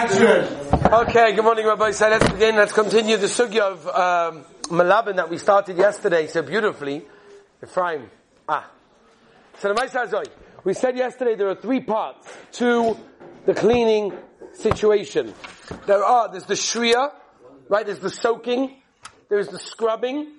Okay, good morning, Rabbi. So let's begin. Let's continue the sugya of um, that we started yesterday so beautifully. Ephraim. Ah. So we said yesterday there are three parts to the cleaning situation. There are, there's the shriya, right? There's the soaking, there's the scrubbing,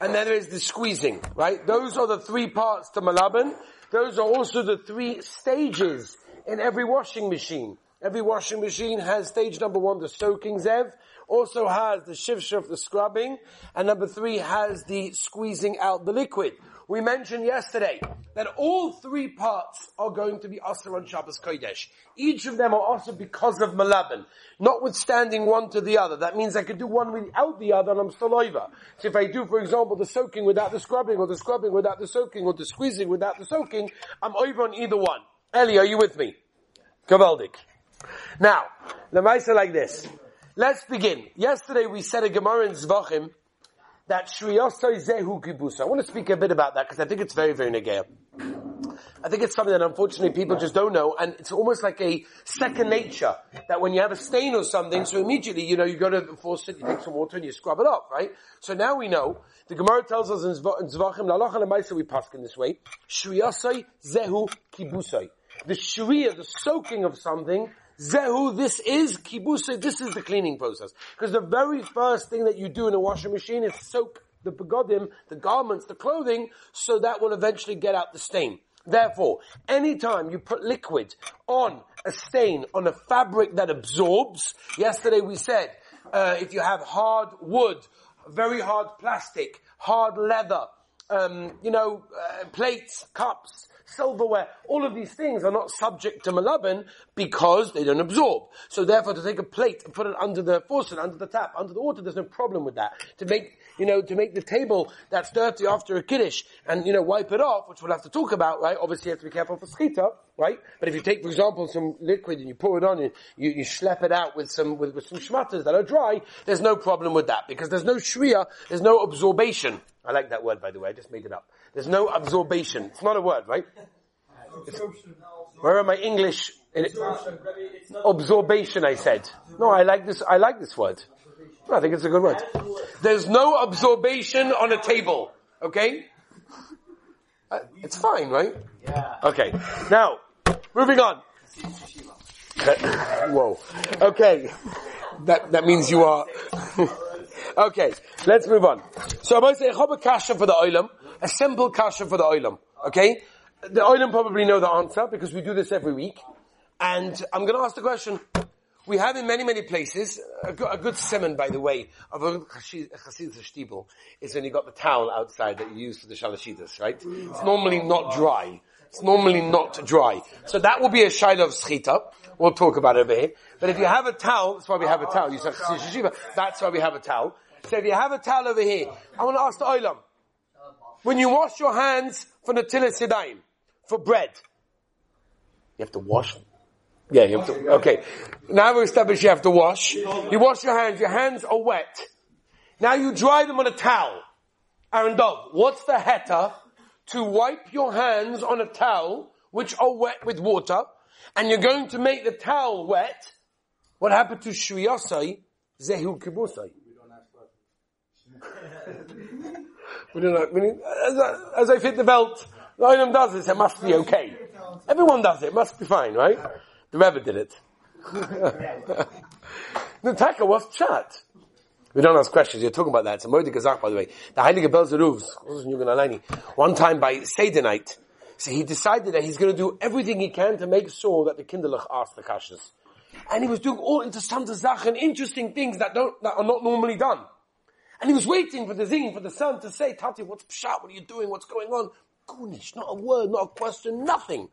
and then there's the squeezing, right? Those are the three parts to Malabin. Those are also the three stages in every washing machine. Every washing machine has stage number one, the soaking zev, also has the shivshuf, the scrubbing, and number three has the squeezing out the liquid. We mentioned yesterday that all three parts are going to be Asr on Shabbos Kodesh. Each of them are Asr because of Malabin, notwithstanding one to the other. That means I could do one without the other and I'm still over. So if I do, for example, the soaking without the scrubbing, or the scrubbing without the soaking, or the squeezing without the soaking, I'm over on either one. Eli, are you with me? Gavaldik. Now, the Maisa like this. Let's begin. Yesterday we said a Gemara in Zvachim that Shriyosoi Zehu Kibusa. I want to speak a bit about that because I think it's very, very negaya. I think it's something that unfortunately people just don't know, and it's almost like a second nature that when you have a stain or something, so immediately, you know, you go to the faucet, you take some water and you scrub it off, right? So now we know, the Gemara tells us in Zvachim, Lalach and we pass in this way, Shriyosoi Zehu Kibusai. The Shriya, the soaking of something, Zehu, this is kibusa, this is the cleaning process. Because the very first thing that you do in a washing machine is soak the begodim, the garments, the clothing, so that will eventually get out the stain. Therefore, anytime you put liquid on a stain, on a fabric that absorbs, yesterday we said, uh, if you have hard wood, very hard plastic, hard leather, um, you know, uh, plates, cups, silverware, all of these things are not subject to malabin because they don't absorb. So therefore to take a plate and put it under the faucet, under the tap, under the water, there's no problem with that. To make, you know, to make the table that's dirty after a kiddush and, you know, wipe it off, which we'll have to talk about, right? Obviously you have to be careful for skita, right? But if you take, for example, some liquid and you pour it on and you, you schlep it out with some, with, with some schmatters that are dry, there's no problem with that because there's no shriya, there's no absorption. I like that word by the way, I just made it up. There's no absorption. It's not a word, right? It's, where are my English? Absorption, I said. No, I like this, I like this word. I think it's a good word. There's no absorption on a table. Okay? Uh, it's fine, right? Yeah. Okay. Now, moving on. Whoa. Okay. That, that means you are, okay. Let's move on. So I'm going to say a kasha for the oilam, a simple kasha for the oilam. Okay? The oilam probably know the answer because we do this every week. And I'm going to ask the question. We have in many, many places, a good, a good simon, by the way, of a chassid shtibel, is when you got the towel outside that you use for the shalashitas, right? It's normally not dry. It's normally not dry. So that will be a shaila of schita. We'll talk about it over here. But if you have a towel, that's why we have a towel. You say that's why we have a towel. So if you have a towel over here, I want to ask the oilam. When you wash your hands for Natilas Yadayim, for bread, you have to wash them. Yeah, you have to, okay. Now we established you have to wash. You wash your hands, your hands are wet. Now you dry them on a towel. Aaron Dov, what's the heta to wipe your hands on a towel which are wet with water and you're going to make the towel wet? What happened to Shriyasai? Zehu Kibusai. we don't know. We as, I, as I fit the belt, the item does this, it must be okay. Everyone does it, it must be fine, right? The Rebbe did it. the Taka was chat. We don't ask questions. You're talking about that. It's a Moedi Gazach, by the way. The Heilige Belzeruvs, one time by Seder night, so he decided that he's going to do everything he can to make sure that the Kinderlich ask the Kashas. And he was doing all interessante Sachen, interesting things that don't, that are not normally done. And he was waiting for the zing, for the son to say, Tati, what's pshat? What are you doing? What's going on? Gunish, not a word, not a question, nothing.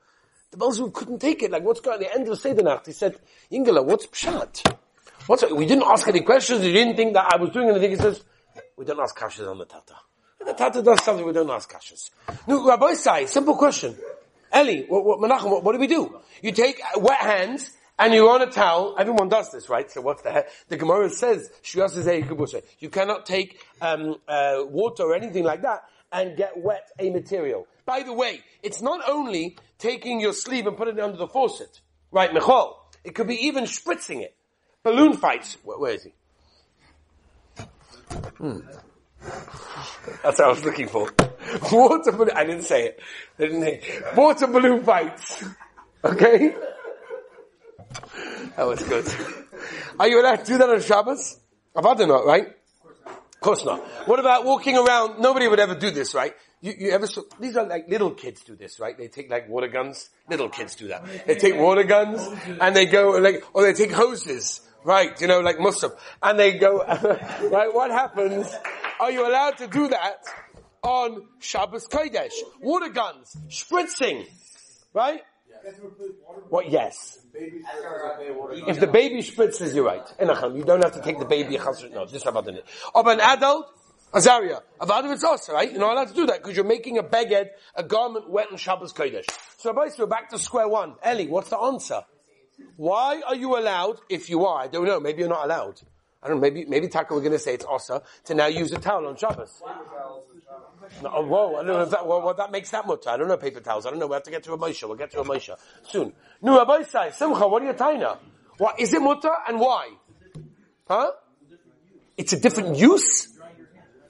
The Belzerub couldn't take it. Like, what's going on? At the end of the Seder He said, Ingela, what's pshat? What's, we didn't ask any questions. You didn't think that I was doing anything. He says, we don't ask kashas on the Tata. And the Tata does something we don't ask kashas. No, Rabbi Sai, simple question. Eli, what, what, Menachem, what, what do we do? You take wet hands, and you're on a towel, everyone does this, right? So what's the The Gemara says, you cannot take um, uh, water or anything like that and get wet a material. By the way, it's not only taking your sleeve and putting it under the faucet, right, Michal? It could be even spritzing it. Balloon fights. Where, where is he? Hmm. That's what I was looking for. Water balloon, I didn't say it. Didn't he? Water balloon fights. Okay? That was good. Are you allowed to do that on Shabbos? Avada not, right? Of course not. What about walking around? Nobody would ever do this, right? You, you ever saw, these are like little kids do this, right? They take like water guns. Little kids do that. They take water guns and they go like, or they take hoses, right? You know, like Muslim. And they go, right? What happens? Are you allowed to do that on Shabbos Kodesh? Water guns, spritzing, right? What? Yes. If the baby spritzes, you're right. You don't have to take the baby. No, this about it. Of an adult, Azaria. Avada it's also, right? You're not allowed to do that because you're making a beged, a garment wet in Shabbos Kodesh. So basically we're back to square one. Ellie, what's the answer? Why are you allowed, if you are, I don't know, maybe you're not allowed. I don't maybe, maybe Taka we're going to say it's Osa to now use a towel on Shabbos. No, oh, whoa, I don't know if that, well, well, that makes that mutter. I don't know paper towels. I don't know. We have to get to a Moshe. We'll get to a Moshe soon. No, Abaisai, Simcha, what are you taina? What, is it mutter and why? Huh? It's a different use?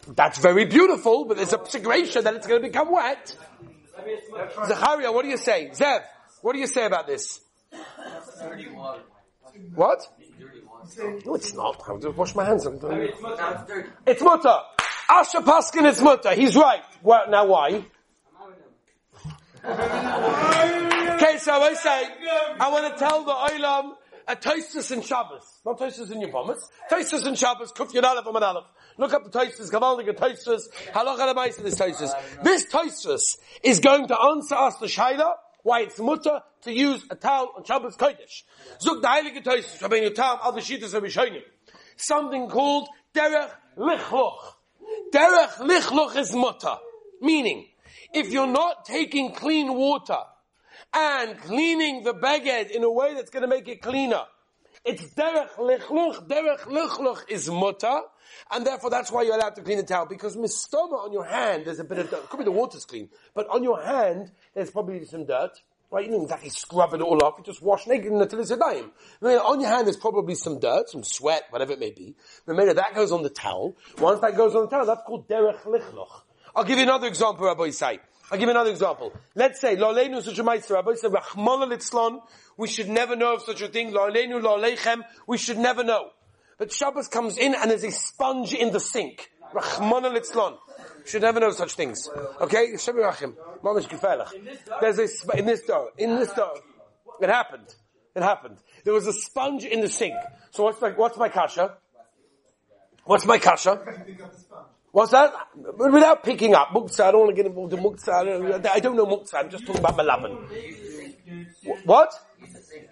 That's very beautiful, but there's a situation that it's going to become wet. Zacharia, what do you say? Zev, what do you say about this? What? No, it's not. I to wash my hands. It's mutter. Asher Paskin is mutter. He's right. Well, now why? okay, so I say, I want to tell the Olam a uh, Toisus in Shabbos. Not in your Yobomis. Toisus in Shabbos, Kuf Yud Aleph Amad Aleph. Look up the Toisus, Gavaldig Toisus, Halacha Lemais this Toisus. This Toisus is going to answer us the Shaila, why it's mutter to use a towel on Shabbos Kodesh. Zug the Heilige Rabbeinu Tam, Al V'Shitas Rabbi Something called Derech Lichloch. Derech Lichloch is mutter. Meaning, if you're not taking clean water and cleaning the beged in a way that's going to make it cleaner, it's derech lichluch. Derech lichluch is mutter, and therefore that's why you're allowed to clean the towel because mistoma on your hand there's a bit of dirt. Could be the water's clean, but on your hand there's probably some dirt. Right, you don't exactly scrub it all off. You just wash naked until it's a dime. On your hand, there's probably some dirt, some sweat, whatever it may be. Remember, that goes on the towel. Once that goes on the towel, that's called derech lichloch. I'll give you another example, Rabbi Isai. I'll give you another example. Let's say, lo leinu such a meister, Rabbi said, litzlon, we should never know of such a thing, lo leinu lo leichem, we should never know. But Shabbos comes in and there's a sponge in the sink. Rachmana litzlon. Should never know such things. Okay? Shem Rachim. Mamish gefährlich. There's a, in this door, in this door. It happened. It happened. There was a sponge in the sink. So what's my, what's my kasha? What's my kasha? What's that? Without picking up, muktzah, I don't want to get involved in muktzah. I don't know muktzah, I'm just talking about malabin. What?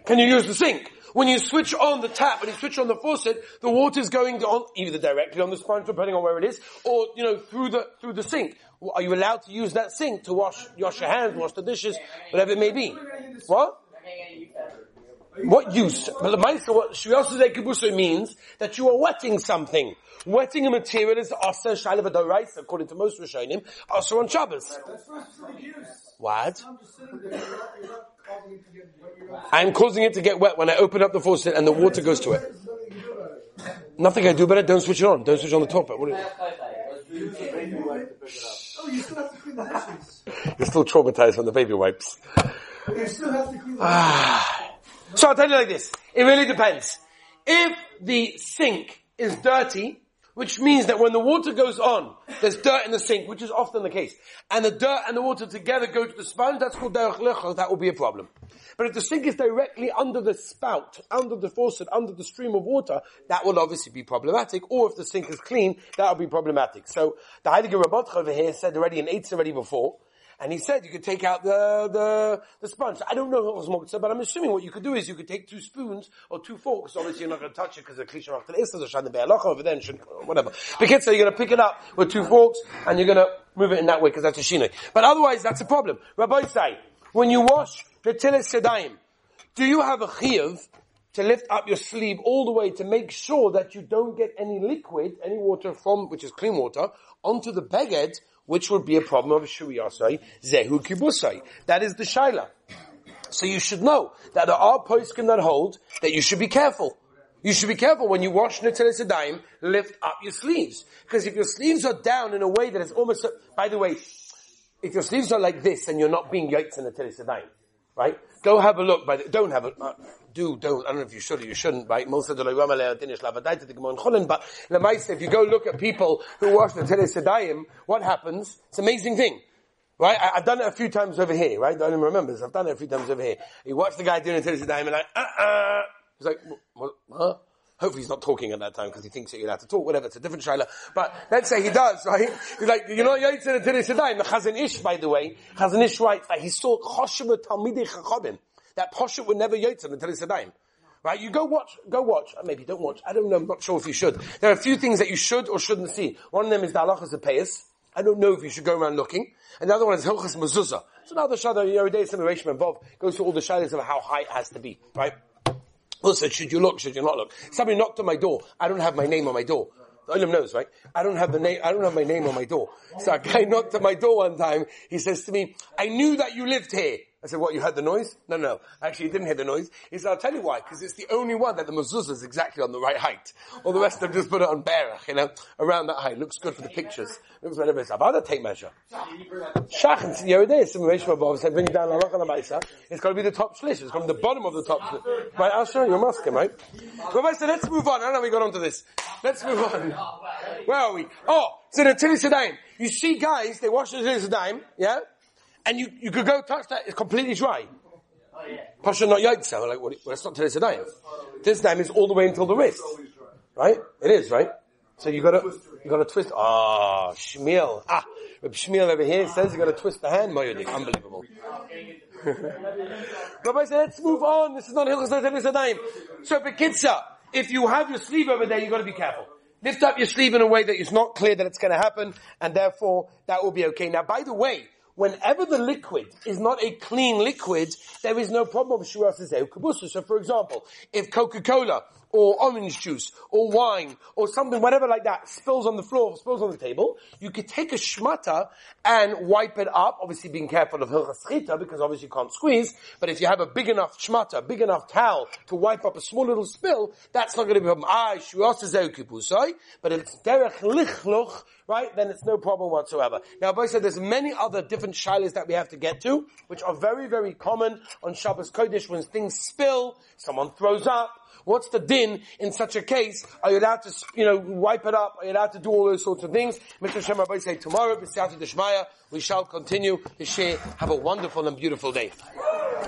Can you use the sink? When you switch on the tap, when you switch on the faucet, the water is going on either directly on the sponge, depending on where it is, or you know through the through the sink. Are you allowed to use that sink to wash wash your hands, wash the dishes, whatever it may be? What? What use? But the Meister, what Shviyosuzei Kibuso means that you are wetting something. Wetting a material is Asa Shalav Adorais, according to most Rishonim, Asa on Shabbos. What? I'm causing it to get wet when I open up the faucet and the water goes to it. Nothing I do but it. Don't switch it on. Don't switch on the top. What you You're still traumatized from the baby wipes. Okay, still have to clean Ah. So I'll tell you like this. It really depends. If the sink is dirty, which means that when the water goes on, there's dirt in the sink, which is often the case, and the dirt and the water together go to the sponge, that's called derech lechol, that will be a problem. But if the sink is directly under the spout, under the faucet, under the stream of water, that will obviously be problematic, or if the sink is clean, that will be problematic. So, the Heiliger Rabbot over here said already in eights already before, and he said you could take out the, the, the sponge. I don't know what was but I'm assuming what you could do is you could take two spoons or two forks. Obviously you're not going to touch it because the klisha after is a shan be'alacha over there whatever. Because so you're going to pick it up with two forks and you're going to move it in that way because that's a shinoi. But otherwise that's a problem. Rabbi say, when you wash the tilis do you have a chiyuv to lift up your sleeve all the way to make sure that you don't get any liquid, any water from, which is clean water, onto the beged which would be a problem of Shuriyasai, Zehu Kibusai. That is the Shaila. So you should know that there are poskim that hold that you should be careful. You should be careful when you wash Nitzilis Yadayim, lift up your sleeves. Because if your sleeves are down in a way that is almost, by the way, if your sleeves are like this and you're not being Yaitz in Nitzilis Yadayim, right? Go have a look the, don't have a, uh, do, don't, I don't know if you should or you shouldn't, right? But if you go look at people who wash the Nitzilis Yadayim, what happens? It's an amazing thing. Right? I, have done it a few times over here, right? I don't even remember this. I've done it a few times over here. You watch the guy doing it Nitzilis Yadayim and like, uh-uh. He's like, what, huh? Hopefully he's not talking at that time because he thinks that you're allowed to talk, whatever, it's a different shaila. But let's say he does, right? He's like, you know, Yitzhak Tiri Sedayim, the Chazon Ish, by the way, Chazon Ish writes that he saw Choshev Talmidei Chachodim, that Poshet would never the Tiri Sedayim. Right? You go watch, go watch, maybe don't watch, I don't know, I'm not sure if you should. There are a few things that you should or shouldn't see. One of them is the halachas of Payas. I don't know if you should go around looking. Another one is Hilchas Mezuzah. It's another shada, Yeridei Simulation above, goes through all the shadows of how high it has to be, right? Also, should you look, should you not look? Somebody knocked on my door. I don't have my name on my door. The Olam knows, right? I don't have the name, I don't have my name on my door. So a guy knocked on my door one time. He says to me, I knew that you lived here. I said, what, you heard the noise? No, no. Actually, you didn't hear the noise. He said, I'll tell you why, because it's the only one that the mezuzah is exactly on the right height. All the rest of them just put it on barach, you know, around that height. Looks good for the pictures. Looks whatever it's about. I'll take measure. Shach and the other day, simulation above said, bring it down halach on the It's got to be the top shlish. It's be the bottom of the top shlish. Right, I'll show you, you're masking, right? Rabbi said, let's move on. I don't know we got onto this. Let's move on. Where are we? Oh, so the Tilis You see guys, they wash the Tilis yeah? And you, you could go touch that, it's completely dry. Oh, yeah. Pasha not yaitza. Like, well, it's not today's time. This time is all the way until the wrist. Right? It is, right? So you gotta, you gotta twist, ah, oh. Ah, Shmuel over here says you gotta twist the hand, Moyodik. Unbelievable. Rabbi said, let's move on. This is not Hilchas Today's So, Bekitza, if you have your sleeve over there, you gotta be careful. Lift up your sleeve in a way that it's not clear that it's gonna happen, and therefore, that will be okay. Now, by the way, whenever the liquid is not a clean liquid, there is no problem. So for example, if Coca-Cola or orange juice or wine or something, whatever like that, spills on the floor, spills on the table, you could take a shmata and wipe it up, obviously being careful of hilchas because obviously you can't squeeze, but if you have a big enough shmata, big enough towel to wipe up a small little spill, that's not going to be a problem. Ah, but it's derech lichluch, right, then it's no problem whatsoever. Now, I said there's many other different shilas that we have to get to, which are very, very common on Shabbos Kodesh when things spill, someone throws up, What's the din in such a case? Are you allowed to, you know, wipe it up? Are you allowed to do all those sorts of things? Mr. Shem Rabbi say tomorrow, B'siyata Deshmaya, we shall continue to share. Have a wonderful and beautiful day.